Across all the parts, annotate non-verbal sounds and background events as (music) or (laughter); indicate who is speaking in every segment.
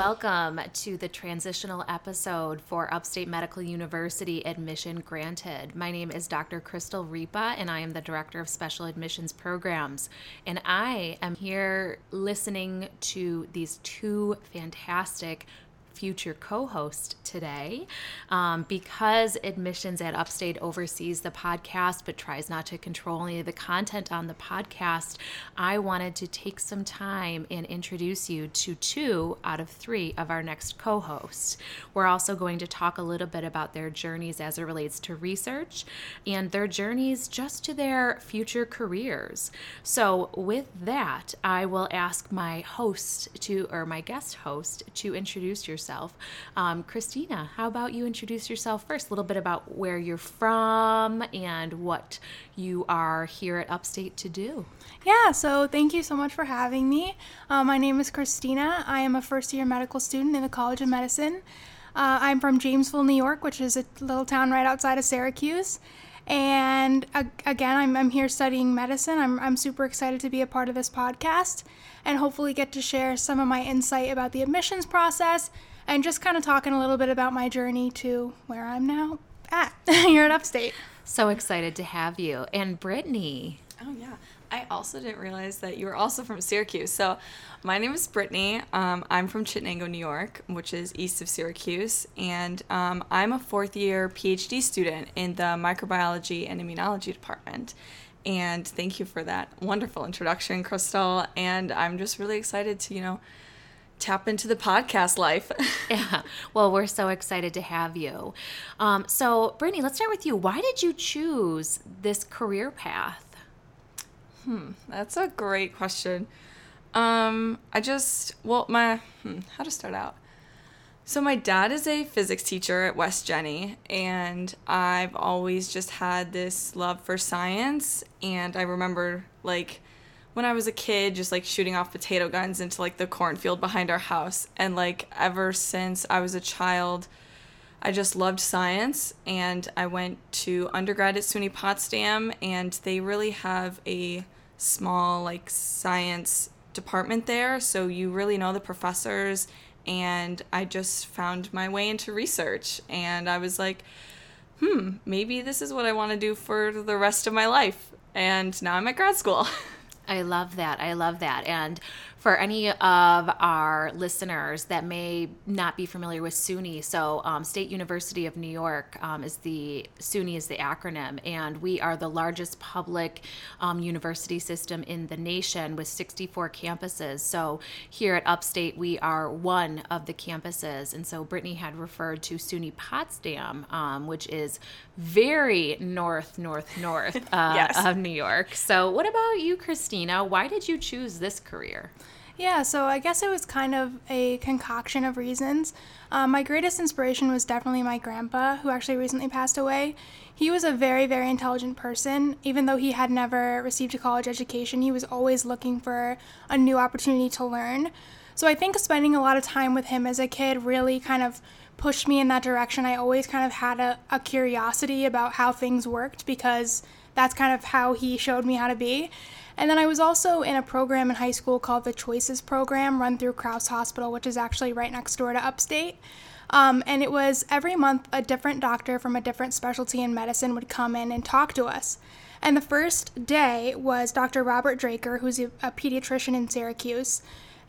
Speaker 1: welcome to the transitional episode for Upstate Medical University Admission Granted. My name is Dr. Crystal Ripa, and I am the Director of Special Admissions Programs. And I am here listening to these two fantastic future co host today. Um, because Admissions at Upstate oversees the podcast but tries not to control any of the content on the podcast, I wanted to take some time and introduce you to two out of three of our next co hosts. We're also going to talk a little bit about their journeys as it relates to research and their journeys just to their future careers. So, with that, I will ask my host to, or my guest host, to introduce yourself yourself. Um, Christina, how about you introduce yourself first? A little bit about where you're from and what you are here at Upstate to do.
Speaker 2: Yeah, so thank you so much for having me. Uh, my name is Christina. I am a first year medical student in the College of Medicine. Uh, I'm from Jamesville, New York, which is a little town right outside of Syracuse. And again, I'm, I'm here studying medicine. I'm, I'm super excited to be a part of this podcast and hopefully get to share some of my insight about the admissions process and just kind of talking a little bit about my journey to where I'm now at (laughs) here at Upstate.
Speaker 1: So excited to have you. And Brittany.
Speaker 3: Oh, yeah. I also didn't realize that you were also from Syracuse. So, my name is Brittany. Um, I'm from Chittenango, New York, which is east of Syracuse. And um, I'm a fourth year PhD student in the microbiology and immunology department. And thank you for that wonderful introduction, Crystal. And I'm just really excited to, you know, tap into the podcast life. (laughs)
Speaker 1: yeah. Well, we're so excited to have you. Um, so, Brittany, let's start with you. Why did you choose this career path?
Speaker 3: Hmm, that's a great question. Um, I just, well, my, hmm, how to start out? So, my dad is a physics teacher at West Jenny, and I've always just had this love for science. And I remember, like, when I was a kid, just like shooting off potato guns into like the cornfield behind our house. And like ever since I was a child, I just loved science. And I went to undergrad at SUNY Potsdam, and they really have a small like science department there. So you really know the professors. And I just found my way into research. And I was like, hmm, maybe this is what I want to do for the rest of my life. And now I'm at grad school. (laughs)
Speaker 1: I love that. I love that. And for any of our listeners that may not be familiar with SUNY, so um, State University of New York um, is the SUNY is the acronym, and we are the largest public um, university system in the nation with 64 campuses. So here at Upstate, we are one of the campuses, and so Brittany had referred to SUNY Potsdam, um, which is very north, north, north (laughs) uh, yes. of New York. So, what about you, Christina? Why did you choose this career?
Speaker 2: Yeah, so I guess it was kind of a concoction of reasons. Um, my greatest inspiration was definitely my grandpa, who actually recently passed away. He was a very, very intelligent person. Even though he had never received a college education, he was always looking for a new opportunity to learn. So I think spending a lot of time with him as a kid really kind of pushed me in that direction. I always kind of had a, a curiosity about how things worked because that's kind of how he showed me how to be. And then I was also in a program in high school called the Choices Program, run through Crouse Hospital, which is actually right next door to Upstate. Um, and it was every month a different doctor from a different specialty in medicine would come in and talk to us. And the first day was Dr. Robert Dracker, who's a pediatrician in Syracuse.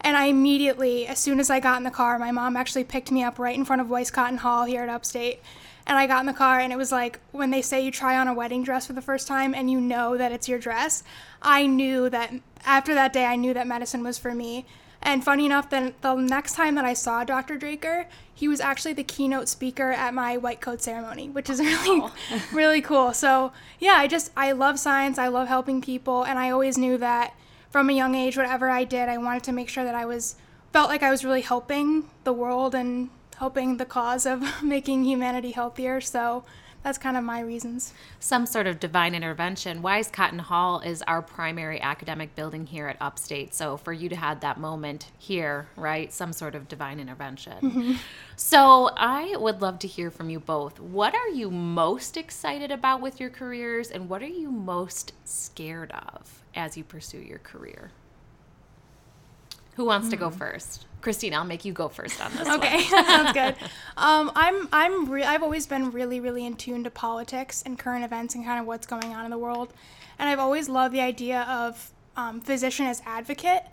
Speaker 2: And I immediately, as soon as I got in the car, my mom actually picked me up right in front of Weiskotten Hall here at Upstate. And I got in the car, and it was like when they say you try on a wedding dress for the first time and you know that it's your dress. I knew that after that day, I knew that medicine was for me. And funny enough, then the next time that I saw Dr. Dracker, he was actually the keynote speaker at my white coat ceremony, which is really, (laughs) really cool. So yeah, I just I love science. I love helping people, and I always knew that from a young age, whatever I did, I wanted to make sure that I was felt like I was really helping the world and helping the cause of (laughs) making humanity healthier. So that's kind of my reasons.
Speaker 1: Some sort of divine intervention. Weiskotten Hall is our primary academic building here at Upstate. So for you to have that moment here, right? Some sort of divine intervention. Mm-hmm. So I would love to hear from you both. What are you most excited about with your careers, and what are you most scared of as you pursue your career? Who wants to go first? Christine, I'll make you go first on this
Speaker 2: Okay, that (laughs) sounds good. Um, I'm I'm re- I've always been really really in tune to politics and current events and kind of what's going on in the world, and I've always loved the idea of um, physician as advocate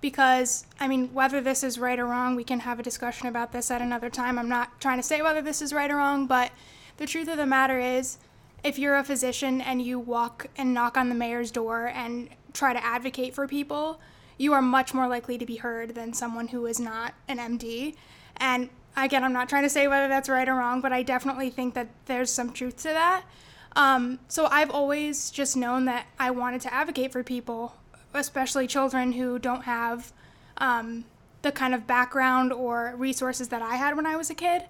Speaker 2: because I mean whether this is right or wrong, we can have a discussion about this at another time. I'm not trying to say whether this is right or wrong, but the truth of the matter is, if you're a physician and you walk and knock on the mayor's door and try to advocate for people you are much more likely to be heard than someone who is not an MD. And again, I'm not trying to say whether that's right or wrong, but I definitely think that there's some truth to that. Um, so I've always just known that I wanted to advocate for people, especially children who don't have um, the kind of background or resources that I had when I was a kid.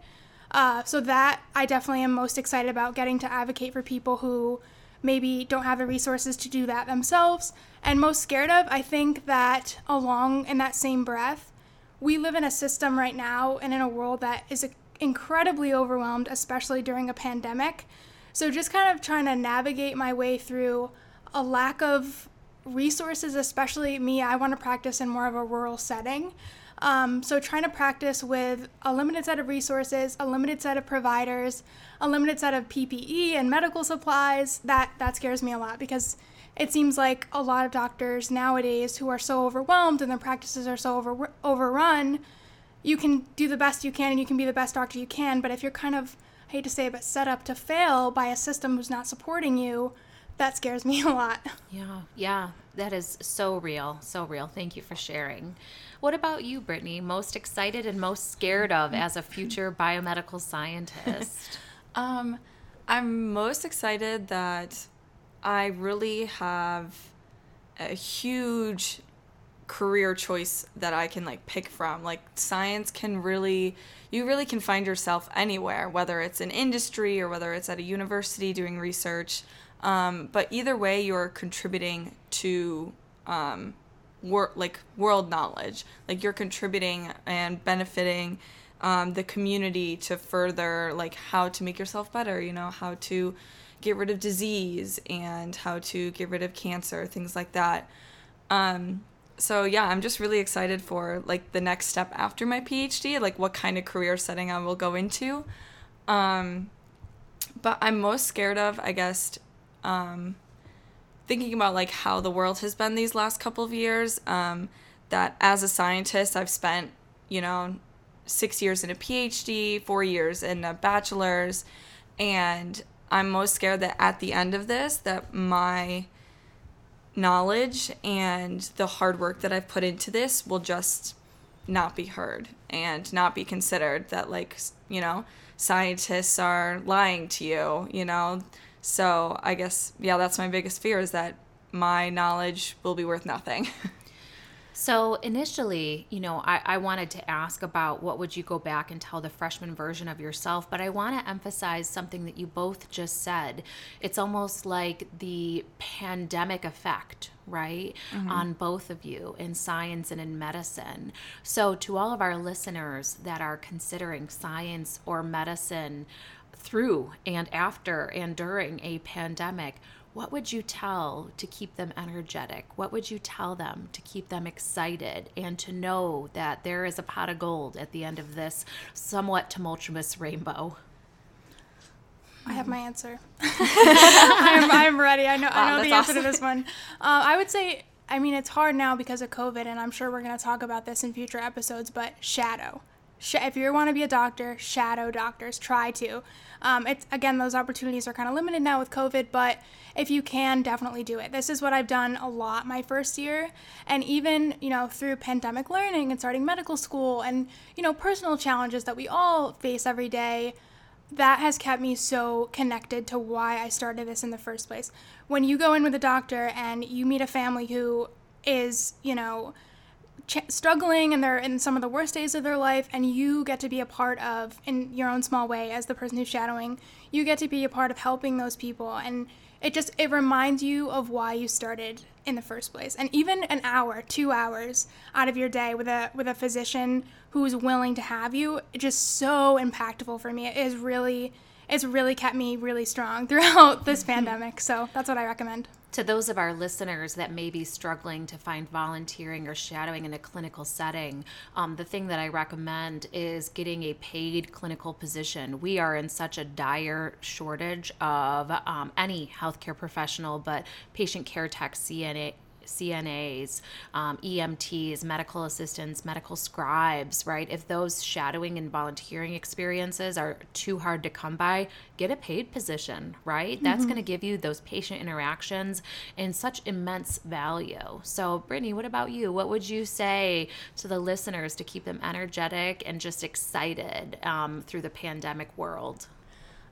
Speaker 2: Uh, so that I definitely am most excited about getting to advocate for people who maybe don't have the resources to do that themselves and most scared of, I think that along in that same breath, we live in a system right now and in a world that is incredibly overwhelmed, especially during a pandemic. So just kind of trying to navigate my way through a lack of resources, especially me, I want to practice in more of a rural setting. Um, so trying to practice with a limited set of resources, a limited set of providers, a limited set of PPE and medical supplies, that that scares me a lot because it seems like a lot of doctors nowadays who are so overwhelmed and their practices are so over, overrun, you can do the best you can and you can be the best doctor you can, but if you're kind of I hate to say it, but set up to fail by a system who's not supporting you, that scares me (laughs) a lot.
Speaker 1: Yeah, yeah, that is so real, so real. Thank you for sharing. What about you, Brittany? Most excited and most scared of as a future biomedical scientist? (laughs)
Speaker 3: um, I'm most excited that I really have a huge career choice that I can like pick from. Like science can really you really can find yourself anywhere, whether it's in industry or whether it's at a university doing research. Um, but either way, you're contributing to um, wor- like world knowledge. Like you're contributing and benefiting um, the community to further like how to make yourself better. You know how to get rid of disease and how to get rid of cancer, things like that. Um, so yeah, I'm just really excited for like the next step after my PhD, like what kind of career setting I will go into. Um, but I'm most scared of, I guess, um, thinking about like how the world has been these last couple of years. Um, that as a scientist, I've spent, you know, six years in a PhD, four years in a bachelor's, and I'm most scared that at the end of this that my knowledge and the hard work that I've put into this will just not be heard and not be considered that like you know scientists are lying to you you know so i guess yeah that's my biggest fear is that my knowledge will be worth nothing (laughs)
Speaker 1: So initially, you know, I, I wanted to ask about what would you go back and tell the freshman version of yourself, but I want to emphasize something that you both just said. It's almost like the pandemic effect, right, mm-hmm. on both of you in science and in medicine. So to all of our listeners that are considering science or medicine through and after and during a pandemic, what would you tell to keep them energetic? What would you tell them to keep them excited and to know that there is a pot of gold at the end of this somewhat tumultuous rainbow?
Speaker 2: I have my answer. (laughs) I'm, (laughs) I'm, ready. I know, wow, I know the answer awesome. to this one. Uh, I would say, I mean, it's hard now because of COVID, and I'm sure we're going to talk about this in future episodes, but shadow if you want to be a doctor, shadow doctors. Try to. Um, it's again, those opportunities are kind of limited now with COVID, but if you can, definitely do it. This is what I've done a lot my first year, and even you know through pandemic learning and starting medical school, and you know personal challenges that we all face every day. That has kept me so connected to why I started this in the first place. When you go in with a doctor and you meet a family who is, you know, ch- struggling and they're in some of the worst days of their life and you get to be a part of in your own small way as the person who's shadowing you get to be a part of helping those people. And it just it reminds you of why you started in the first place. And even an hour two hours out of your day with a with a physician who's willing to have you just so impactful for me. It is really it's really kept me really strong (laughs) throughout this pandemic. So that's what I recommend.
Speaker 1: To those of our listeners that may be struggling to find volunteering or shadowing in a clinical setting, um, the thing that I recommend is getting a paid clinical position. We are in such a dire shortage of um, any healthcare professional, but patient care tech, CNA, CNAs, um, EMTs, medical assistants, medical scribes, right? If those shadowing and volunteering experiences are too hard to come by, get a paid position, right? Mm-hmm. That's going to give you those patient interactions and such immense value. So, Brittany, what about you? What would you say to the listeners to keep them energetic and just excited um, through the pandemic world?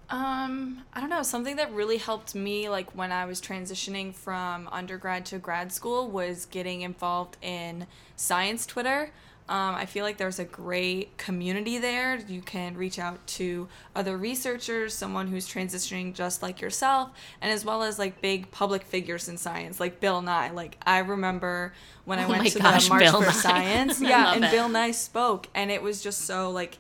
Speaker 3: Um, I don't know. Something that really helped me, like when I was transitioning from undergrad to grad school, was getting involved in science Twitter. Um, I feel like there's a great community there. You can reach out to other researchers, someone who's transitioning just like yourself, and as well as like big public figures in science, like Bill Nye. Like I remember when I oh went to gosh, the March Bill for Nye. (laughs) Science, yeah, and it. Bill Nye spoke, and it was just so like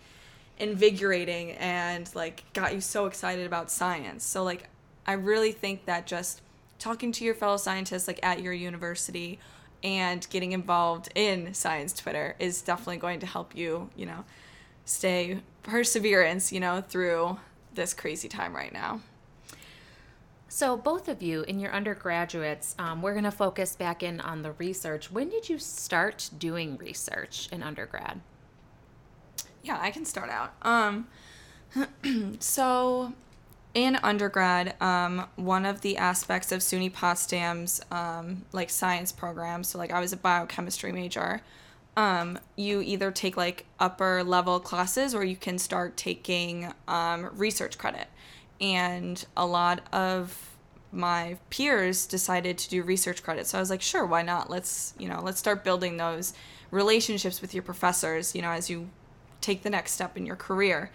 Speaker 3: invigorating and like got you so excited about science. So like I really think that just talking to your fellow scientists like at your university and getting involved in science Twitter is definitely going to help you, you know, stay perseverance, you know, through this crazy time right now.
Speaker 1: So, both of you in your undergraduates, um, we're going to focus back in on the research. When did you start doing research in undergrad?
Speaker 3: Yeah, I can start out. Um, (clears throat) so in undergrad, um, one of the aspects of SUNY Potsdam's um, like science program, so like I was a biochemistry major, um, you either take like upper level classes or you can start taking um, research credit. And a lot of my peers decided to do research credit. So I was like, sure, why not? Let's, you know, let's start building those relationships with your professors, you know, as you take the next step in your career.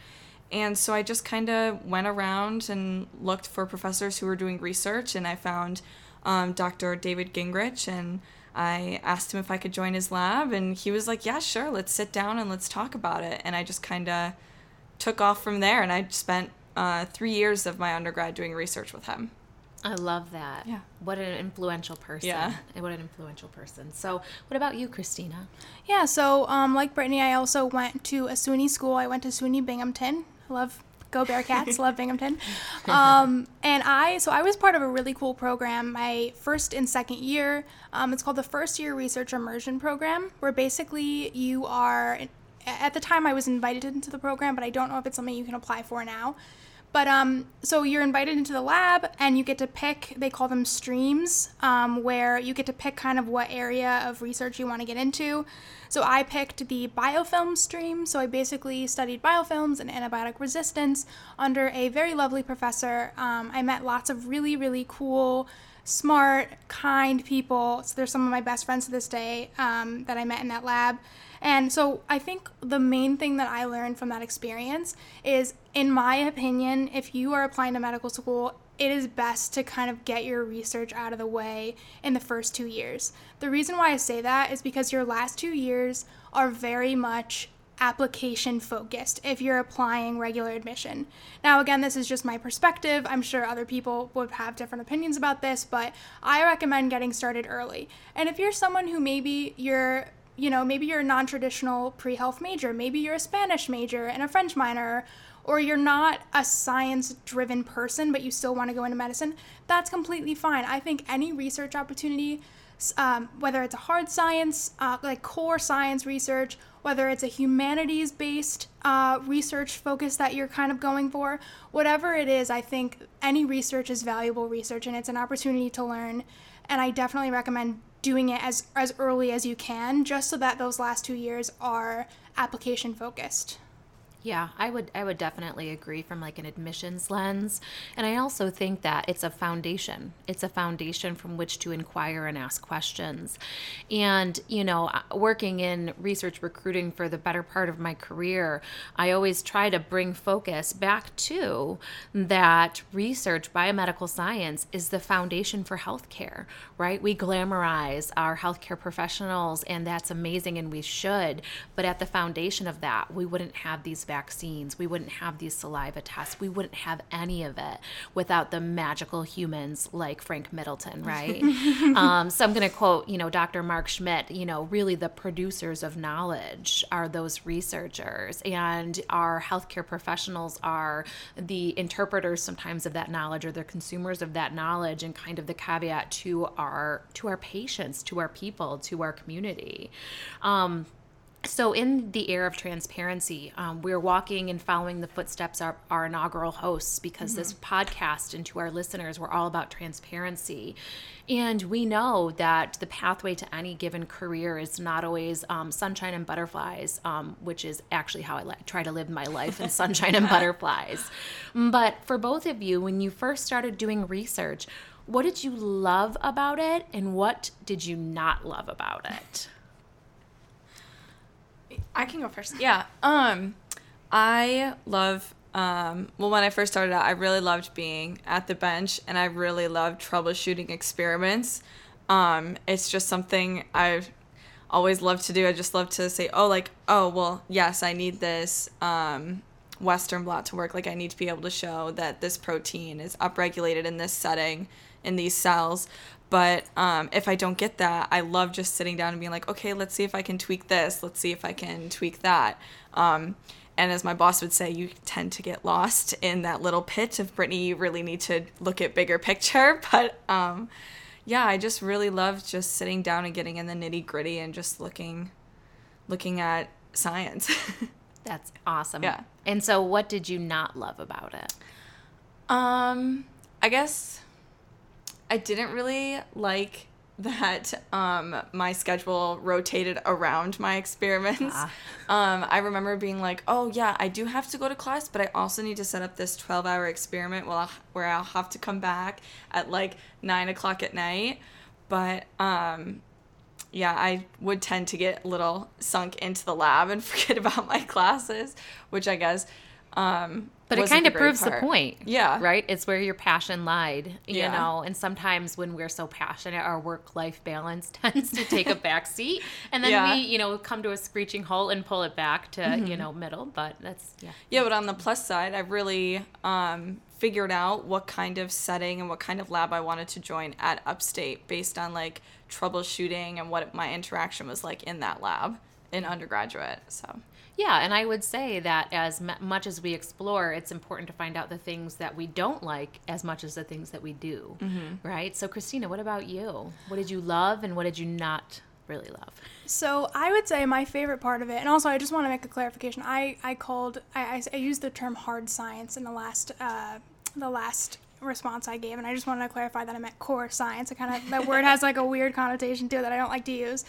Speaker 3: And so I just kind of went around and looked for professors who were doing research, and I found um, Dr. David Gingrich, and I asked him if I could join his lab, and he was like, "Yeah, sure. Let's sit down and let's talk about it." And I just kind of took off from there, and I spent uh, three years of my undergrad doing research with him.
Speaker 1: I love that. Yeah. What an influential person. Yeah. What an influential person. So, what about you, Christina?
Speaker 2: Yeah, so um, like Brittany, I also went to a SUNY school. I went to SUNY Binghamton. love Go Bearcats, love Binghamton. (laughs) Um, and I, so I was part of a really cool program my first and second year. Um, it's called the First Year Research Immersion Program, where basically you are, at the time I was invited into the program, but I don't know if it's something you can apply for now. But um, so you're invited into the lab and you get to pick, they call them streams, um, where you get to pick kind of what area of research you want to get into. So I picked the biofilm stream. So I basically studied biofilms and antibiotic resistance under a very lovely professor. Um, I met lots of really, really cool, smart, kind people. So they're some of my best friends to this day um, that I met in that lab. And so I think the main thing that I learned from that experience is, in my opinion, if you are applying to medical school, it is best to kind of get your research out of the way in the first two years. The reason why I say that is because your last two years are very much application focused if you're applying regular admission. Now, again, this is just my perspective. I'm sure other people would have different opinions about this, but I recommend getting started early. And if you're someone who maybe you're you know, maybe you're a non traditional pre health major, maybe you're a Spanish major and a French minor, or you're not a science driven person, but you still want to go into medicine, that's completely fine. I think any research opportunity, um, whether it's a hard science, uh, like core science research, whether it's a humanities based uh, research focus that you're kind of going for, whatever it is, I think any research is valuable research and it's an opportunity to learn. And I definitely recommend doing it as as early as you can just so that those last 2 years are application focused.
Speaker 1: Yeah, I would I would definitely agree from like an admissions lens. And I also think that it's a foundation. It's a foundation from which to inquire and ask questions. And, you know, uh, working in research recruiting for the better part of my career, I always try to bring focus back to that research biomedical science is the foundation for healthcare, right? We glamorize our healthcare professionals and that's amazing and we should, but at the foundation of that, we wouldn't have these vaccines. We wouldn't have these saliva tests. We wouldn't have any of it without the magical humans like Frank Middleton, right? (laughs) um, so I'm going to quote, you know, Dr. Mark Schmitt, you know, really the producers of knowledge are those researchers, and our healthcare professionals are the interpreters sometimes of that knowledge or the consumers of that knowledge and kind of the caveat to our to our patients, to our people, to our community. Um, so in the era of transparency um, we're walking and following the footsteps of our inaugural hosts because mm-hmm. this podcast and to our listeners we're all about transparency. And we know that the pathway to any given career is not always um, sunshine and butterflies um, which is actually how i li- try to live my life in sunshine and (laughs) butterflies. But for both of you when you first started doing research what did you love about it and what did you not love about it
Speaker 3: I can go first. Yeah. Um, I love. Um, well, when I first started out, I really loved being at the bench, and I really loved troubleshooting experiments. Um, it's just something I've always loved to do. I just love to say, oh, like, oh, well, yes, I need this um, Western blot to work. Like, I need to be able to show that this protein is upregulated in this setting in these cells. But um, if I don't get that, I love just sitting down and being like, okay, let's see if I can tweak this. Let's see if I can tweak that. Um, and as my boss would say, you tend to get lost in that little pit of Brittany. You really need to look at bigger picture. (laughs) But um, yeah, I just really love just sitting down and getting in the nitty gritty and just looking, looking at science. (laughs)
Speaker 1: That's awesome.
Speaker 3: Yeah.
Speaker 1: And so, what did you not love about it?
Speaker 3: Um, I guess I didn't really like (laughs) that um, my schedule rotated around my experiments. Ah. Um, I remember being like, oh, yeah, I do have to go to class, but I also need to set up this 12 hour experiment where I'll, where I'll have to come back at like 9 o'clock at night. But um, yeah, I would tend to get a little sunk into the lab and (laughs) forget about my classes, which I guess um,
Speaker 1: but it kind of proves part. the point.
Speaker 3: Yeah.
Speaker 1: Right? It's where your passion lied, you yeah. know? And sometimes when we're so passionate, our work life balance (laughs) tends to take a back seat. And then yeah. we, you know, come to a screeching halt and pull it back to, mm-hmm. you know, middle. But that's, yeah.
Speaker 3: Yeah, but on the plus side, I've really um, figured out what kind of setting and what kind of lab I wanted to join at Upstate based on like troubleshooting and what my interaction was like in that lab in undergraduate. So
Speaker 1: yeah, and I would say that as m- much as we explore, it's important to find out the things that we don't like as much as the things that we do, mm-hmm. right? So, Christina, what about you? What did you love and what did you not really love?
Speaker 2: So, I would say my favorite part of it, and also I just want to make a clarification. I I called I I, I used the term hard science in the last uh, the last response I gave, and I just wanted to clarify that I meant core science. It kind of that word (laughs) has like a weird connotation to it that I don't like to use.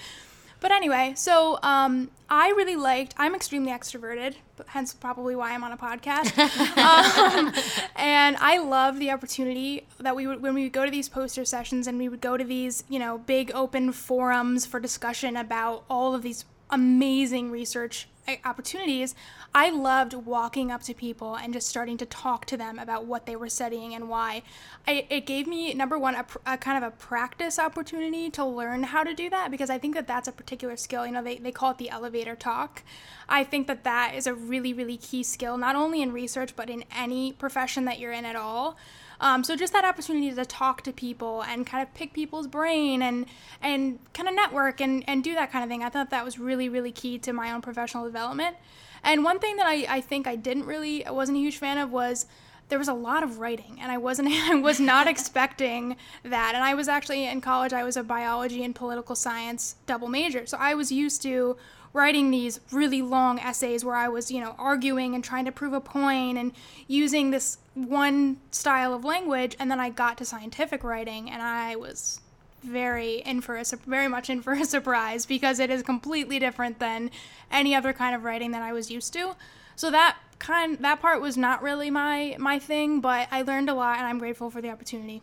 Speaker 2: But anyway, so um, I really liked. I'm extremely extroverted, hence probably why I'm on a podcast. (laughs) um, and I love the opportunity that we would when we would go to these poster sessions and we would go to these you know big open forums for discussion about all of these amazing research opportunities, I loved walking up to people and just starting to talk to them about what they were studying and why. I, it gave me, number one, a, a, kind of a practice opportunity to learn how to do that because I think that that's a particular skill. You know, they, they call it the elevator talk. I think that that is a really, really key skill, not only in research, but in any profession that you're in at all. Um, so just that opportunity to talk to people and kind of pick people's brain and and kind of network and, and do that kind of thing. I thought that was really, really key to my own professional development. And one thing that I, I think I didn't really I wasn't a huge fan of was there was a lot of writing and I wasn't (laughs) I was not expecting that. And I was actually in college I was a biology and political science double major. So I was used to writing these really long essays where I was, you know, arguing and trying to prove a point and using this one style of language. And then I got to scientific writing and I was very in for a very much in for a (laughs) surprise because it is completely different than any other kind of writing that I was used to. So that kind that part was not really my my thing, but I learned a lot and I'm grateful for the opportunity.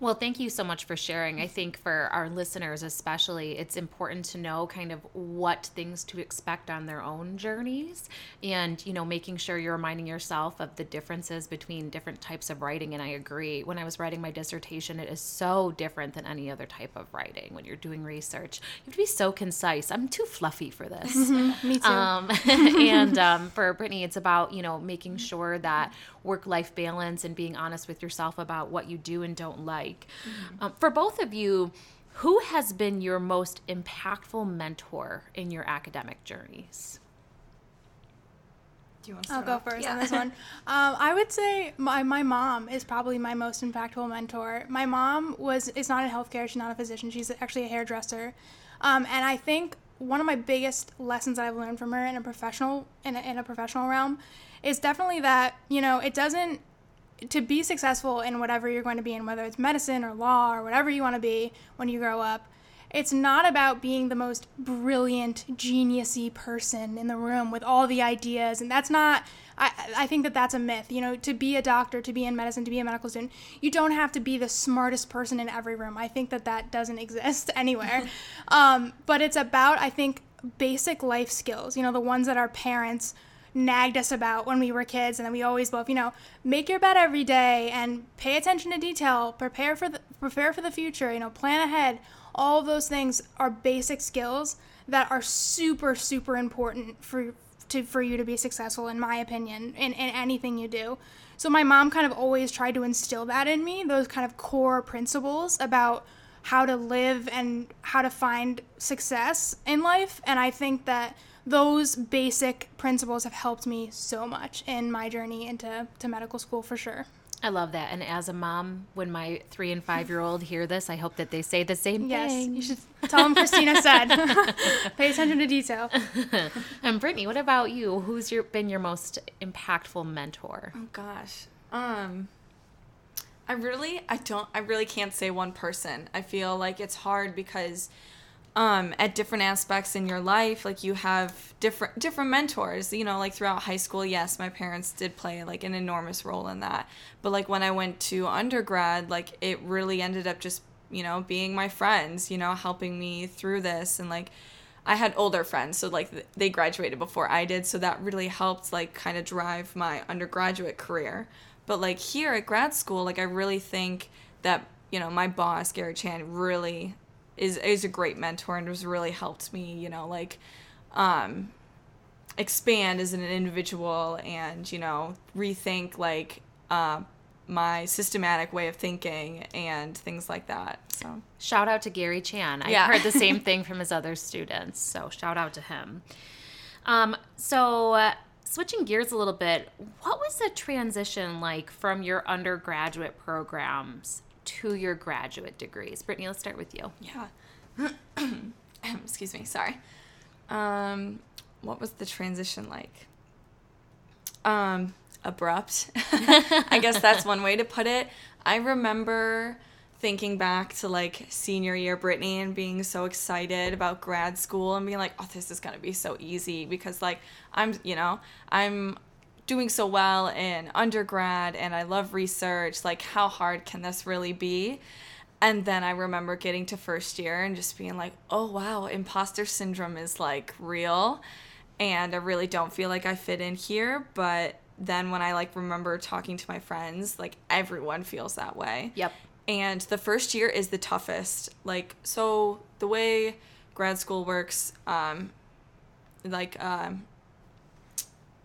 Speaker 1: Well, thank you so much for sharing. I think for our listeners, especially, it's important to know kind of what things to expect on their own journeys and, you know, making sure you're reminding yourself of the differences between different types of writing. And I agree. When I was writing my dissertation, it is so different than any other type of writing. When you're doing research, you have to be so concise. I'm too fluffy for this.
Speaker 2: Mm-hmm. Me too.
Speaker 1: Um, (laughs) and um, for Brittany, it's about, you know, making sure that work life balance and being honest with yourself about what you do and don't like. Mm-hmm. Um, for both of you, who has been your most impactful mentor in your academic journeys?
Speaker 2: Do you want to I'll go first yeah. on this one. (laughs) Um, I would say my, my mom is probably my most impactful mentor. My mom was is not in healthcare. She's not a physician. She's actually a hairdresser. Um, and I think one of my biggest lessons that I've learned from her in a professional in a, in a professional realm is definitely that you know it doesn't to be successful in whatever you're going to be in whether it's medicine or law or whatever you want to be when you grow up it's not about being the most brilliant geniusy person in the room with all the ideas and that's not I, I think that that's a myth you know to be a doctor to be in medicine to be a medical student you don't have to be the smartest person in every room. I think that that doesn't (laughs) exist anywhere. (laughs) Um, but it's about i think basic life skills you know the ones that our parents nagged us about when we were kids and then we always both you know make your bed every day and pay attention to detail prepare for the prepare for the future you know plan ahead. All those things are basic skills that are super super important for to for you to be successful in my opinion in, in anything you do. So my mom kind of always tried to instill that in me those kind of core principles about how to live and how to find success in life. And i think that those basic principles have helped me so much in my journey into to medical school for sure.
Speaker 1: I love that. And as a mom, when my three and five year old (laughs) hear this, I hope that they say the same
Speaker 2: yes,
Speaker 1: thing.
Speaker 2: Yes, you should tell them Christina said. (laughs) (laughs) Pay attention to detail.
Speaker 1: and Brittany, what about you? Who's your been your most impactful mentor?
Speaker 3: Oh gosh. Um I really I don't I really can't say one person. I feel like it's hard because um, at different aspects in your life like you have different different mentors you know like throughout high school yes my parents did play like an enormous role in that. But like when i went to undergrad like it really ended up just you know being my friends you know helping me through this. And like i had older friends so like they graduated before i did. So that really helped like kind of drive my undergraduate career. But like here at grad school like i really think that you know my boss gary chan really is is a great mentor and has really helped me, you know, like um expand as an individual and, you know, rethink like uh, my systematic way of thinking and things like that. So
Speaker 1: shout out to Gary Chan. I yeah. heard the same (laughs) thing from his other students. So shout out to him. Um, so uh, switching gears a little bit, what was the transition like from your undergraduate programs to your graduate degrees. Brittany, let's start with you.
Speaker 3: Yeah. (clears throat) Excuse me. Sorry. Um, what was the transition like? Um, abrupt. (laughs) I guess that's one way to put it. I remember thinking back to like senior year Brittany and being so excited about grad school and being like, oh, this is gonna be so easy because like I'm, you know, I'm doing so well in undergrad and I love research. Like, how hard can this really be? And then I remember getting to first year and just being like, oh, wow, imposter syndrome is like real. And I really don't feel like I fit in here. But then when I like remember talking to my friends, like everyone feels that way.
Speaker 1: Yep.
Speaker 3: And the first year is the toughest. Like, so the way grad school works, um, like, um,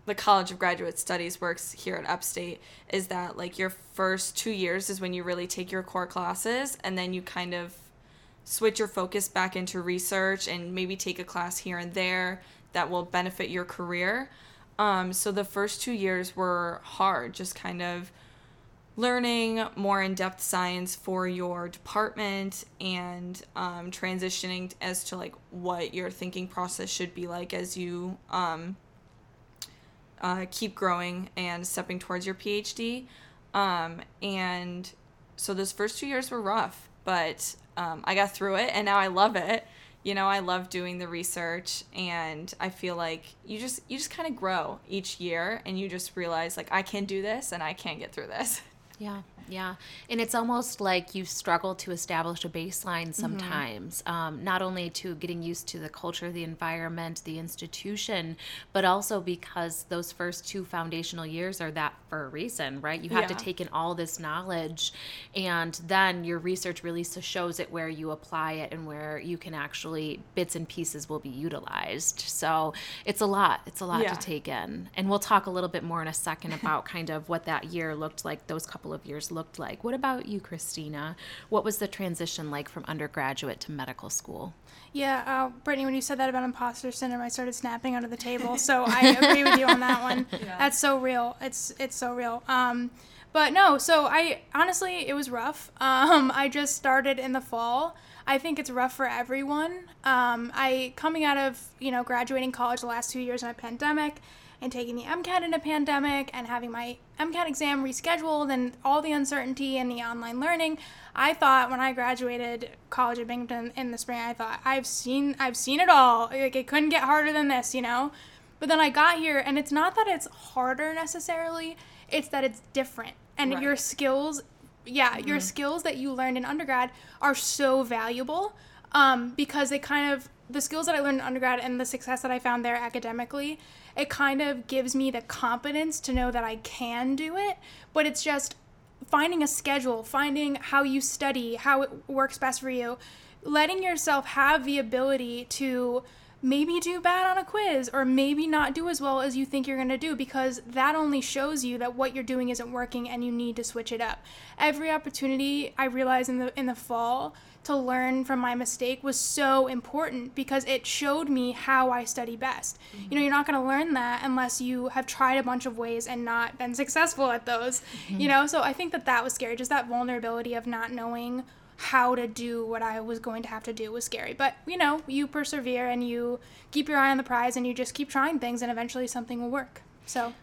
Speaker 3: the College of Graduate Studies works here at Upstate is that like your first two years is when you really take your core classes and then you kind of switch your focus back into research and maybe take a class here and there that will benefit your career. Um, so the first two years were hard, just kind of learning more in depth science for your department and um, transitioning as to like what your thinking process should be like as you um, uh, keep growing and stepping towards your PhD. Um, and so those first two years were rough, but um, I got through it and now I love it. You know, I love doing the research and I feel like you just you just kind of grow each year and you just realize like I can do this and I can get through this.
Speaker 1: Yeah, yeah. And it's almost like you struggle to establish a baseline sometimes, mm-hmm. um, not only to getting used to the culture, the environment, the institution, but also because those first two foundational years are that for a reason, right? You have yeah. to take in all this knowledge, and then your research really shows it where you apply it and where you can actually, bits and pieces will be utilized. So it's a lot. It's a lot yeah. to take in. And we'll talk a little bit more in a second about kind of what that year looked like, those couple of years looked like. What about you, Christina? What was the transition like from undergraduate to medical school?
Speaker 2: Yeah, uh, Brittany, when you said that about imposter syndrome, I started snapping under the table. So (laughs) I agree with you on that one. (laughs) Yeah. That's so real. It's it's so real. Um, but no, so I honestly, it was rough. (laughs) Um, I just started in the fall. I think it's rough for everyone. Um, I coming out of you know graduating college the last two years in a pandemic and taking the MCAT in a pandemic and having my MCAT exam rescheduled and all the uncertainty and the online learning, I thought when I graduated college at Binghamton in the spring, I thought I've seen I've seen it all. Like it couldn't get harder than this, you know. But then I got here, and it's not that it's harder necessarily; it's that it's different, and right. your skills, yeah, mm-hmm. your skills that you learned in undergrad are so valuable um, because they kind of the skills that I learned in undergrad and the success that I found there academically, it kind of gives me the confidence to know that I can do it. But it's just finding a schedule, finding how you study, how it works best for you, letting yourself have the ability to maybe do bad on a quiz or maybe not do as well as you think you're going to do because that only shows you that what you're doing isn't working and you need to switch it up. Every opportunity I realized in the in the fall to learn from my mistake was so important because it showed me how I study best. Mm-hmm. You know, you're not going to learn that unless you have tried a bunch of ways and not been successful at those. Mm-hmm. You know, so I think that that was scary, just that vulnerability of not knowing how to do what I was going to have to do was scary. But, you know, you persevere and you keep your eye on the prize and you just keep trying things and eventually something will work. So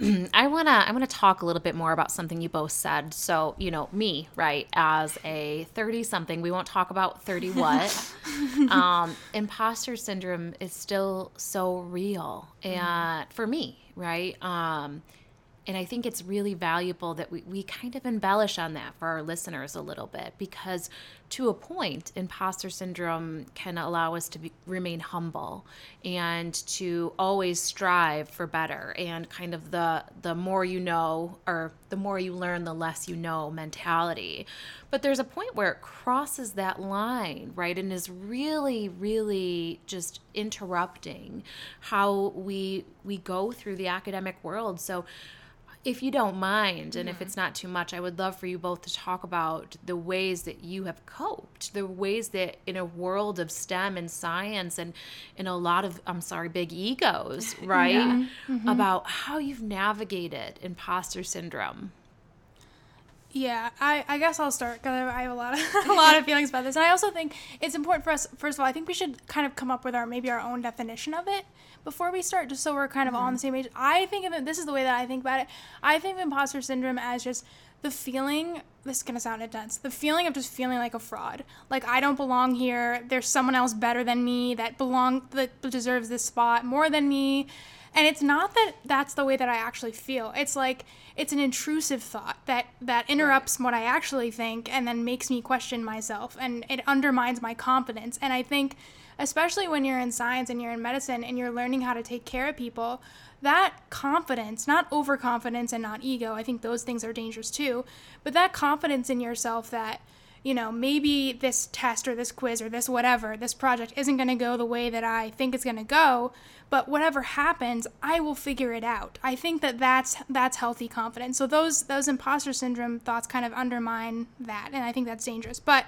Speaker 2: (clears throat)
Speaker 1: I wanna I wanna talk a little bit more about something you both said. So you know me, right? As a thirty something, we won't talk about thirty what. (laughs) um, imposter syndrome is still so real, and mm-hmm. for me, right? Um, and I think it's really valuable that we, we kind of embellish on that for our listeners a little bit because, to a point, imposter syndrome can allow us to be, remain humble and to always strive for better and kind of the the more you know or the more you learn, the less you know mentality. But there's a point where it crosses that line, right, and is really, really just interrupting how we we go through the academic world. So if you don't mind and mm-hmm. if it's not too much i would love for you both to talk about the ways that you have coped the ways that in a world of stem and science and in a lot of i'm sorry big egos (laughs) right yeah. mm-hmm. about how you've navigated imposter syndrome
Speaker 2: yeah, I, I guess I'll start because I have a lot of (laughs) a lot of (laughs) feelings about this, and I also think it's important for us. First of all, I think we should kind of come up with our maybe our own definition of it before we start, just so we're kind of mm-hmm. all on the mm-hmm. same page. I think of it. This is the way that I think about it. I think of imposter syndrome as just the feeling. This is gonna sound intense. The feeling of just feeling like a fraud. Like I don't belong here. There's someone else better than me that belong that deserves this spot more than me and it's not that that's the way that I actually feel. It's like it's an intrusive thought that that interrupts right. what I actually think and then makes me question myself and it undermines my confidence. And I think especially when you're in science and you're in medicine and you're learning how to take care of people, that confidence, not overconfidence and not ego, I think those things are dangerous too, but that confidence in yourself that you know, maybe this test or this quiz or this whatever, this project isn't going to go the way that I think it's going to go, but whatever happens, I will figure it out. I think that that's that's healthy confidence. So those those imposter syndrome thoughts kind of undermine that, and I think that's dangerous. But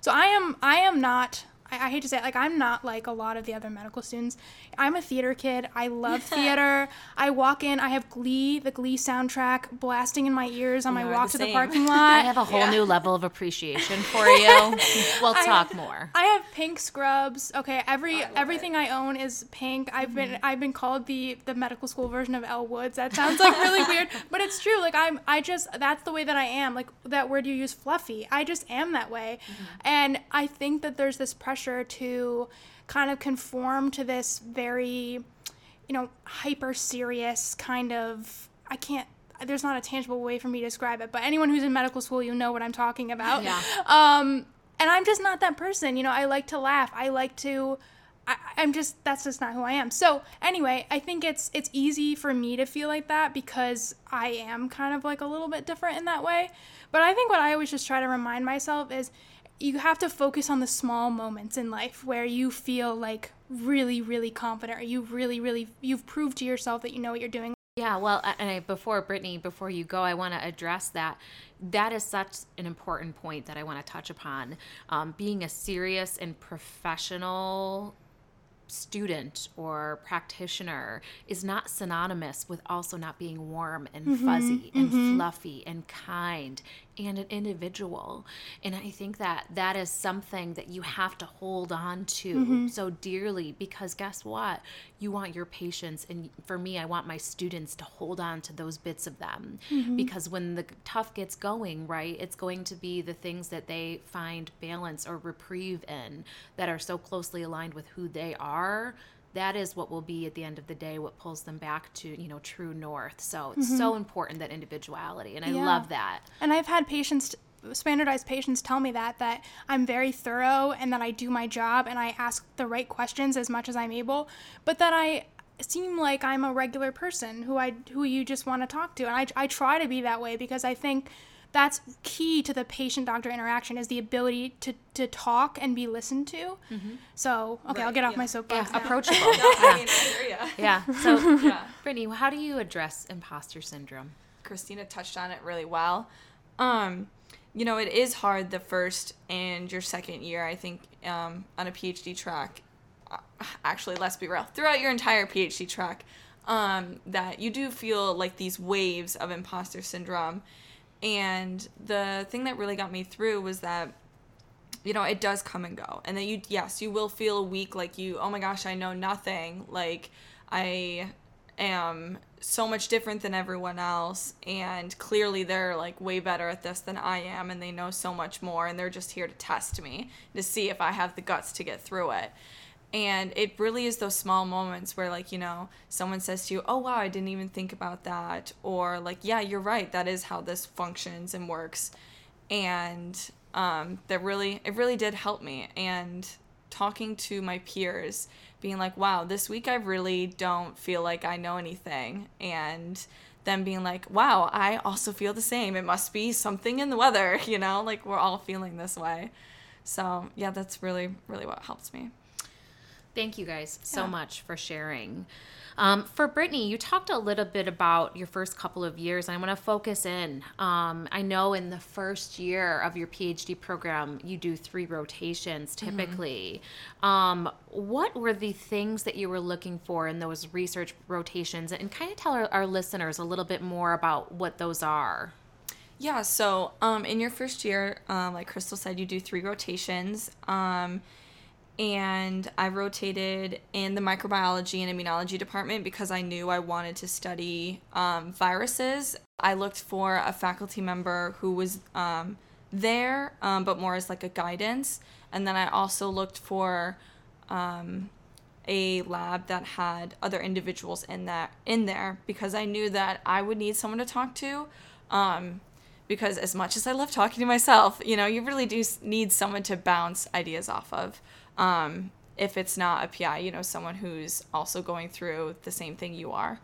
Speaker 2: so I am I am not I, I, hate to say it, like I'm not like a lot of the other medical students. I'm a theater kid. I love (laughs) theater. I walk in, I have Glee, the Glee soundtrack blasting in my ears on my walk the to same. the parking (laughs) lot. I
Speaker 1: have a whole yeah. new level of appreciation (laughs) for you. we'll talk
Speaker 2: have,
Speaker 1: more.
Speaker 2: I have pink scrubs. Okay, every I everything it. I own is pink. I've mm-hmm. been I've been called the the medical school version of Elle Woods. That sounds like really weird, but it's true. Like I'm I just that's the way that I am. Like that word you use fluffy. I just am that way. Mm-hmm. And I think that there's this pressure pressure to kind of conform to this very, you know, hyper serious kind of, I can't, there's not a tangible way for me to describe it, but anyone who's in medical school, you know what I'm talking about.
Speaker 1: Yeah.
Speaker 2: Um, and I'm just not that person. You know, I like to laugh. I like to. I, I'm just that's just not who I am. So anyway, I think it's it's easy for me to feel like that because I am kind of like a little bit different in that way. But I think what I always just try to remind myself is you have to focus on the small moments in life where you feel like really really confident or you really really you've proved to yourself that you know what you're doing
Speaker 1: Yeah, well, and I, before Brittany, before you go, I want to address that. That is such an important point that I want to touch upon. Um, being a serious and professional student or practitioner is not synonymous with also not being warm and fuzzy and fluffy and kind and an individual. And I think that that is something that you have to hold on to mm-hmm. so dearly because guess what? You want your patients, and for me, I want my students to hold on to those bits of them mm-hmm. because when the tough gets going, right, it's going to be the things that they find balance or reprieve in that are so closely aligned with who they are that is what will be at the end of the day what pulls them back to you know true north. So it's mm-hmm. so important that individuality and i
Speaker 2: Yeah.
Speaker 1: love that.
Speaker 2: And I've had patients, standardized patients, tell me that that I'm very thorough and that I do my job and I ask the right questions as much as I'm able, but that I seem like I'm a regular person who I who you just want to talk to, and I I try to be that way because I think that's key to the patient doctor interaction is the ability to to talk and be listened to. So okay, I'll get off
Speaker 3: yeah.
Speaker 2: my
Speaker 1: yeah
Speaker 2: soapbox. now.
Speaker 1: approachable (laughs)
Speaker 3: No, I mean, I hear ya.
Speaker 1: yeah (laughs) so
Speaker 3: Yeah.
Speaker 1: brittany how do you address imposter syndrome
Speaker 3: Christina touched on it really well. Um, you know, it is hard the first and your second year, I think, um, on a PhD track. Uh, Actually, let's be real, throughout your entire PhD track, um, that you do feel like these waves of imposter syndrome. And the thing that really got me through was that you know, it does come and go. And that you, yes, you will feel weak, like you, oh my gosh, I know nothing. Like, I am so much different than everyone else. And clearly they're like way better at this than I am. And they know so much more. And they're just here to test me to see if I have the guts to get through it. And it really is those small moments where, like, you know, someone says to you, Oh, wow, I didn't even think about that. Or, like, yeah, you're right. That is how this functions and works and um, that really it really did help me and talking to my peers being like wow this week i really don't feel like i know anything and them being like wow i also feel the same it must be something in the weather (laughs) you know like we're all feeling this way so yeah that's really really what helps me
Speaker 1: Thank you guys so much for sharing. Um, for Brittany, you talked a little bit about your first couple of years. I want to focus in. Um, I know in the first year of your PhD program, you do three rotations typically. Um, what were the things that you were looking for in those research rotations? And kind of tell our, our listeners a little bit more about what those are.
Speaker 3: Yeah, so um, in your first year, um, like Crystal said, you do three rotations. Um, and I rotated in the microbiology and immunology department because I knew I wanted to study um, viruses. I looked for a faculty member who was um, there, um, but more as like a guidance. And then I also looked for um, a lab that had other individuals in that in there because I knew that I would need someone to talk to. Because as much as I love talking to myself, you know, you really do need someone to bounce ideas off of. Um, if it's not a PI, you know, someone who's also going through the same thing you are.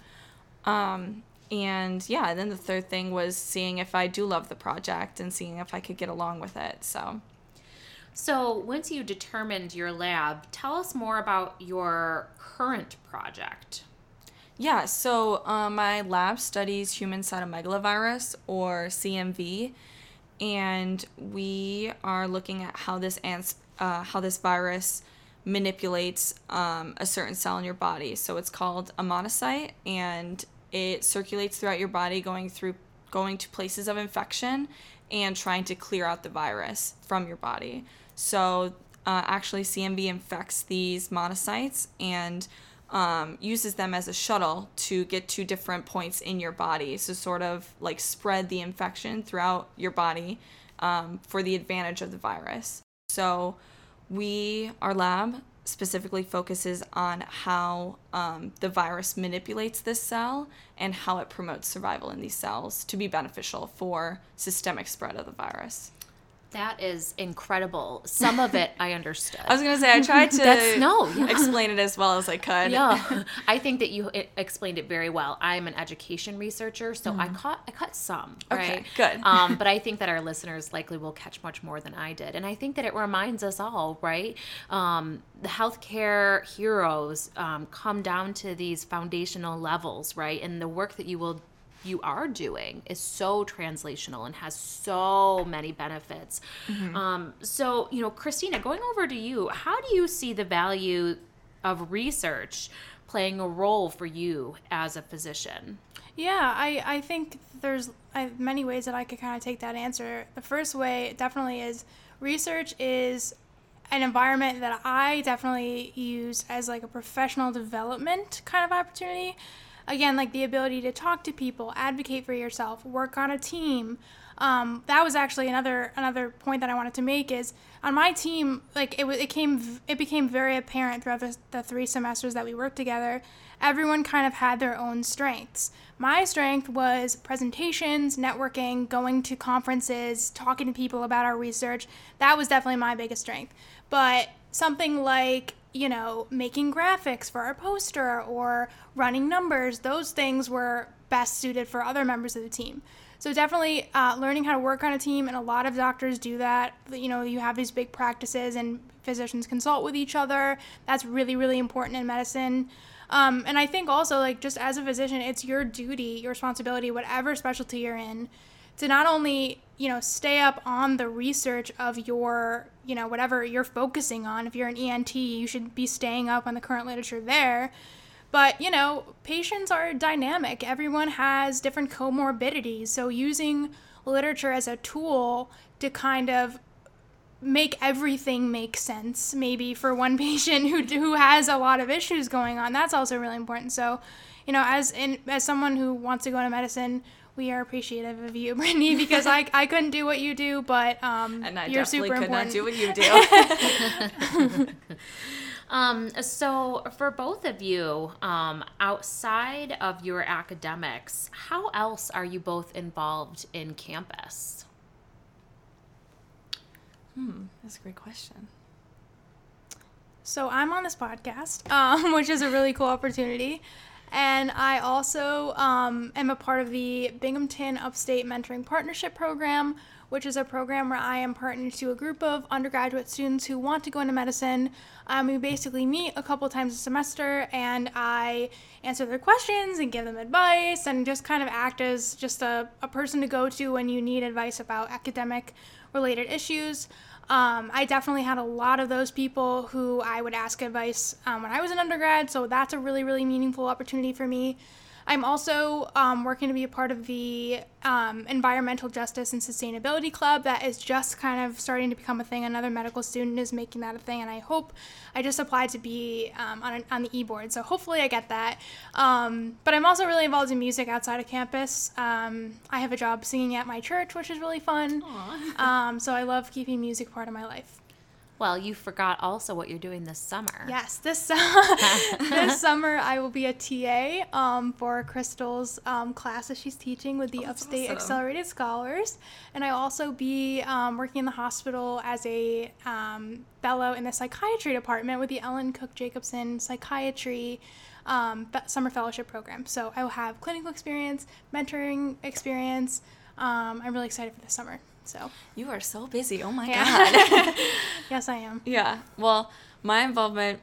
Speaker 3: Um, and yeah, and then the third thing was seeing if I do love the project and seeing if I could get along with it. So.
Speaker 1: So, once you determined your lab, tell us more about your current project.
Speaker 3: Yeah, so uh, my lab studies human cytomegalovirus or CMV, and we are looking at how this ans- uh, how this virus manipulates um, a certain cell in your body. So it's called a monocyte, and it circulates throughout your body, going through going to places of infection and trying to clear out the virus from your body. So uh, actually, CMV infects these monocytes and um, uses them as a shuttle to get to different points in your body. So, sort of like spread the infection throughout your body um, for the advantage of the virus. So, we, our lab, specifically focuses on how um, the virus manipulates this cell and how it promotes survival in these cells to be beneficial for systemic spread of the virus.
Speaker 1: That is incredible. Some of it I understood. (laughs)
Speaker 3: I was gonna say I tried to
Speaker 1: That's- no, yeah.
Speaker 3: explain it as well as I could.
Speaker 1: yeah, (laughs) I think that you explained it very well. I'm an education researcher, so I caught I caught some.
Speaker 3: Okay,
Speaker 1: right?
Speaker 3: good. (laughs)
Speaker 1: Um, but I think that our listeners likely will catch much more than I did, and I think that it reminds us all, right? Um, the healthcare heroes um, come down to these foundational levels, right? And the work that you will you are doing is so translational and has so many benefits. Um, so, you know, Christina, going over to you, how do you see the value of research playing a role for you as a physician?
Speaker 2: Yeah, I, I think there's I, many ways that I could kind of take that answer. The first way definitely is research is an environment that I definitely use as like a professional development kind of opportunity. Again, like the ability to talk to people, advocate for yourself, work on a team. Um, that was actually another another point that I wanted to make is on my team, like it was, it came it became very apparent throughout the, the three semesters that we worked together. Everyone kind of had their own strengths. My strength was presentations, networking, going to conferences, talking to people about our research. That was definitely my biggest strength. But something like you know, making graphics for our poster or running numbers, those things were best suited for other members of the team. So definitely uh, learning how to work on a team, and a lot of doctors do that. You know, you have these big practices, and physicians consult with each other. That's really, really important in medicine. Um, and I think also, like, just as a physician, it's your duty, your responsibility, whatever specialty you're in, to not only you know stay up on the research of your you know whatever you're focusing on. If you're an ent you should be staying up on the current literature there. But you know patients are dynamic. Everyone has different comorbidities. So using literature as a tool to kind of make everything make sense maybe for one (laughs) patient who who has a lot of issues going on that's also really important. So you know as in as someone who wants to go into medicine we are appreciative of you, (laughs) Brittany, because I, I couldn't do what you do, but um,
Speaker 3: And I
Speaker 2: you're
Speaker 3: definitely
Speaker 2: super
Speaker 3: could not do what you do. (laughs)
Speaker 1: Um, so, for both of you, um, outside of your academics, how else are you both involved in campus?
Speaker 3: Hmm, That's a great question.
Speaker 2: So I'm on this podcast, (laughs) um, which is a really cool opportunity. And I also um, am a part of the Binghamton Upstate Mentoring Partnership Program, which is a program where I am partnered to a group of undergraduate students who want to go into medicine. Um, we basically meet a couple times a semester, and I answer their questions and give them advice and just kind of act as just a, a person to go to when you need advice about academic related issues. Um, I definitely had a lot of those people who I would ask advice um, when I was an undergrad, so that's a really, really meaningful opportunity for me. I'm also um, working to be a part of the um, Environmental Justice and Sustainability Club that is just kind of starting to become a thing. Another medical student is making that a thing, and I hope I just applied to be um, on, an, on the e board, so hopefully I get that. Um, but I'm also really involved in music outside of campus. Um, I have a job singing at my church, which is really fun. Um, so I love keeping music part of my life.
Speaker 1: Well, you forgot also what you're doing this summer.
Speaker 2: Yes, this (laughs) this summer I will be a TA um, for Crystal's um, class that she's teaching with the
Speaker 3: that's
Speaker 2: Upstate
Speaker 3: awesome.
Speaker 2: Accelerated Scholars, and I'll also be um, working in the hospital as a um, fellow in the psychiatry department with the Ellen Cook Jacobson Psychiatry. Um, summer fellowship program. So I will have clinical experience, mentoring experience. Um, I'm really excited for this summer. So
Speaker 3: You are so busy. Oh my
Speaker 2: Yeah.
Speaker 3: god. (laughs)
Speaker 2: yes, I am.
Speaker 3: yeah. Well, my involvement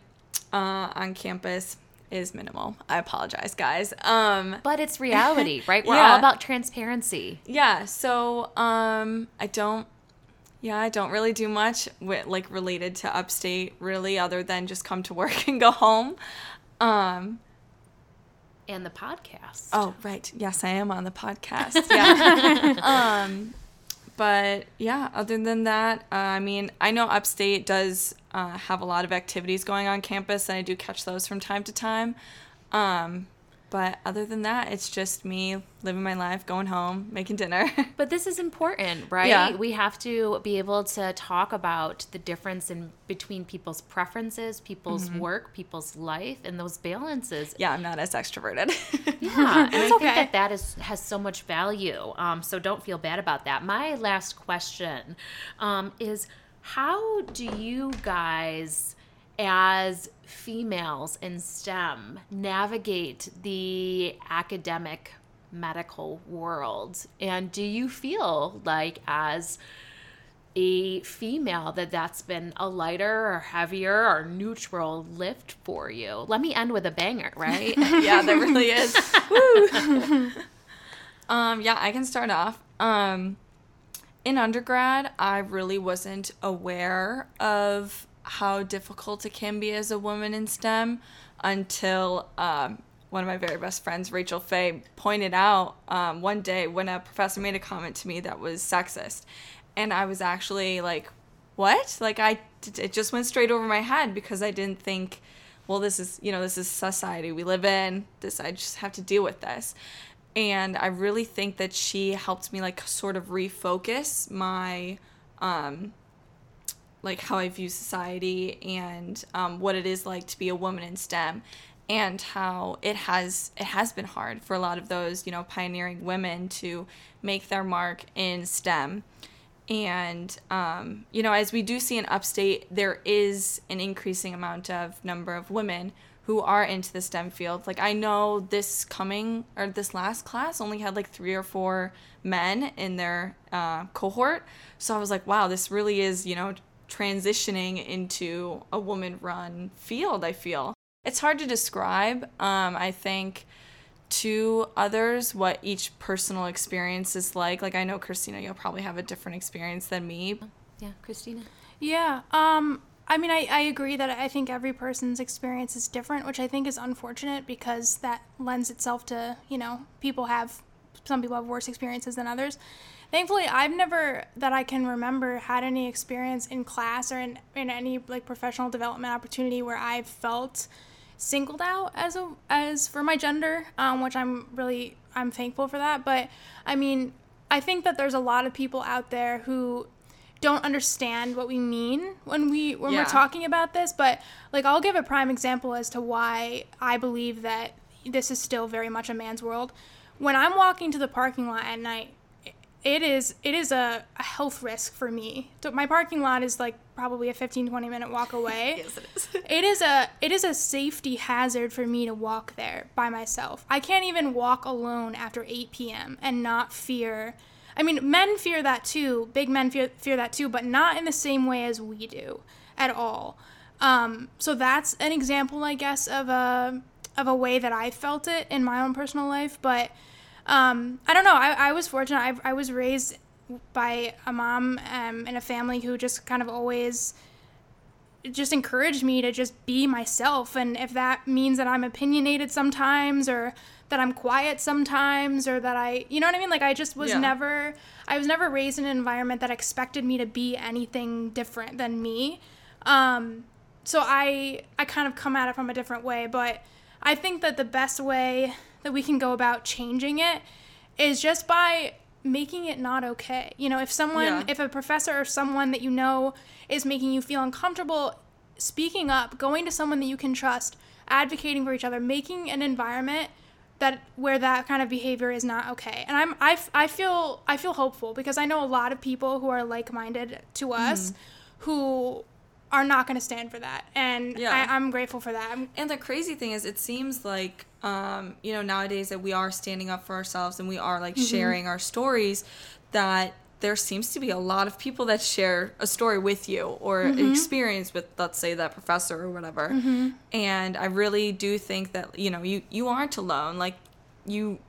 Speaker 3: uh, on campus is minimal. I apologize, guys. Um,
Speaker 1: But it's reality, (laughs) right? We're
Speaker 3: Yeah.
Speaker 1: all about transparency.
Speaker 3: yeah. So um, I don't. Yeah, I don't really do much with like related to upstate, really, other than just come to work (laughs) and go home. Um,
Speaker 1: And the podcast.
Speaker 3: Oh, right. Yes, I am on the podcast. Yeah. um, but yeah, other than that, uh, I mean, I know Upstate does uh, have a lot of activities going on campus, and I do catch those from time to time. Um, But other than that, it's just me living my life, going home, making dinner. (laughs)
Speaker 1: But this is important, right?
Speaker 3: Yeah.
Speaker 1: We have to be able to talk about the difference in between people's preferences, people's work, people's life, and those balances.
Speaker 3: yeah, I'm not as extroverted.
Speaker 1: Yeah, (laughs) and I think
Speaker 2: okay.
Speaker 1: that that is has so much value. Um, so don't feel bad about that. My last question um, is: How do you guys, as females in STEM, navigate the academic medical world? And do you feel like as a female that that's been a lighter or heavier or neutral lift for you? Let me end with a banger, right? (laughs)
Speaker 3: yeah, there really is. (laughs) Um, yeah, I can start off. Um, in undergrad, I really wasn't aware of how difficult it can be as a woman in STEM until um, one of my very best friends, Rachel Fay, pointed out um, one day when a professor made a comment to me that was sexist. And I was actually like, what? Like, I, it just went straight over my head because I didn't think, well, this is, you know, this is society we live in. This, I just have to deal with this and I really think that she helped me like sort of refocus my um like how I view society and um, what it is like to be a woman in STEM and how it has it has been hard for a lot of those you know pioneering women to make their mark in STEM and um, you know as we do see in upstate there is an increasing amount of number of women who are into the STEM field. Like I know this coming or this last class only had like three or four men in their uh, cohort. So I was like, wow, this really is, you know, transitioning into a woman run field, I feel. It's hard to describe. Um, I think to others what each personal experience is like. Like I know Christina, you'll probably have a different experience than me.
Speaker 1: yeah, Christina.
Speaker 2: Yeah. Um, I mean, I, I agree that I think every person's experience is different, which I think is unfortunate because that lends itself to, you know, people have, some people have worse experiences than others. Thankfully, I've never, that I can remember, had any experience in class or in, in any like professional development opportunity where I've felt singled out as a as for my gender, um, which I'm really I'm thankful for that. But I mean, I think that there's a lot of people out there who don't understand what we mean when we when
Speaker 3: Yeah.
Speaker 2: we're talking about this but like I'll give a prime example as to why I believe that this is still very much a man's world when I'm walking to the parking lot at night it is it is a, a health risk for me so my parking lot is like probably a 15 20 minute walk away (laughs) yes,
Speaker 3: it is. (laughs)
Speaker 2: it is a it is a safety hazard for me to walk there by myself. I can't even walk alone after 8 p.m. and not fear. I mean, men fear that too. Big men fear fear that too, but not in the same way as we do at all. Um, so that's an example, I guess, of a of a way that I felt it in my own personal life. But um, I don't know. I, I was fortunate. I, I was raised by a mom um, in a family who just kind of always just encouraged me to just be myself and if that means that I'm opinionated sometimes or that I'm quiet sometimes or that I you know what I mean like I just was
Speaker 3: Yeah.
Speaker 2: never I was never raised in an environment that expected me to be anything different than me um so I I kind of come at it from a different way but I think that the best way that we can go about changing it is just by making it not okay. You know, if someone,
Speaker 3: Yeah.
Speaker 2: if a professor or someone that you know is making you feel uncomfortable, speaking up, going to someone that you can trust, advocating for each other, making an environment that where that kind of behavior is not okay. And I'm I, I feel I feel hopeful because I know a lot of people who are like-minded to us mm-hmm. who are not going to stand for that. And
Speaker 3: Yeah.
Speaker 2: I, I'm grateful for that. I'm,
Speaker 3: And the crazy thing is, it seems like, um, you know, nowadays that we are standing up for ourselves and we are like mm-hmm. sharing our stories, that there seems to be a lot of people that share a story with you or an mm-hmm. experience with, let's say, that professor or whatever. Mm-hmm. And I really do think that, you know, you, you aren't alone. Like, you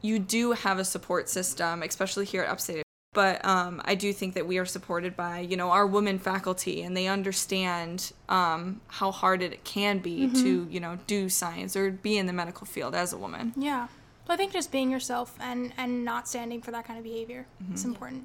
Speaker 3: you do have a support system, especially here at Upstate. But um, I do think that we are supported by, you know, our women faculty, and they understand um, how hard it can be to, you know, do science or be in the medical field as a woman.
Speaker 2: yeah. So I think just being yourself and and not standing for that kind of behavior is important.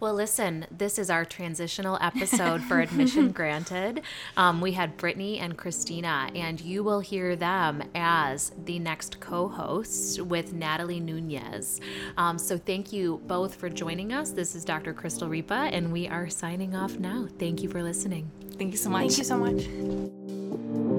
Speaker 1: Well, listen, this is our transitional episode for Admission (laughs) Granted. Um, we had Brittany and Christina, and you will hear them as the next co hosts with Natalie Nunez. Um, so thank you both for joining us. This is Dr. Crystal Ripa, and we are signing off now. Thank you for listening.
Speaker 3: Thank you so much.
Speaker 2: Thank you so much.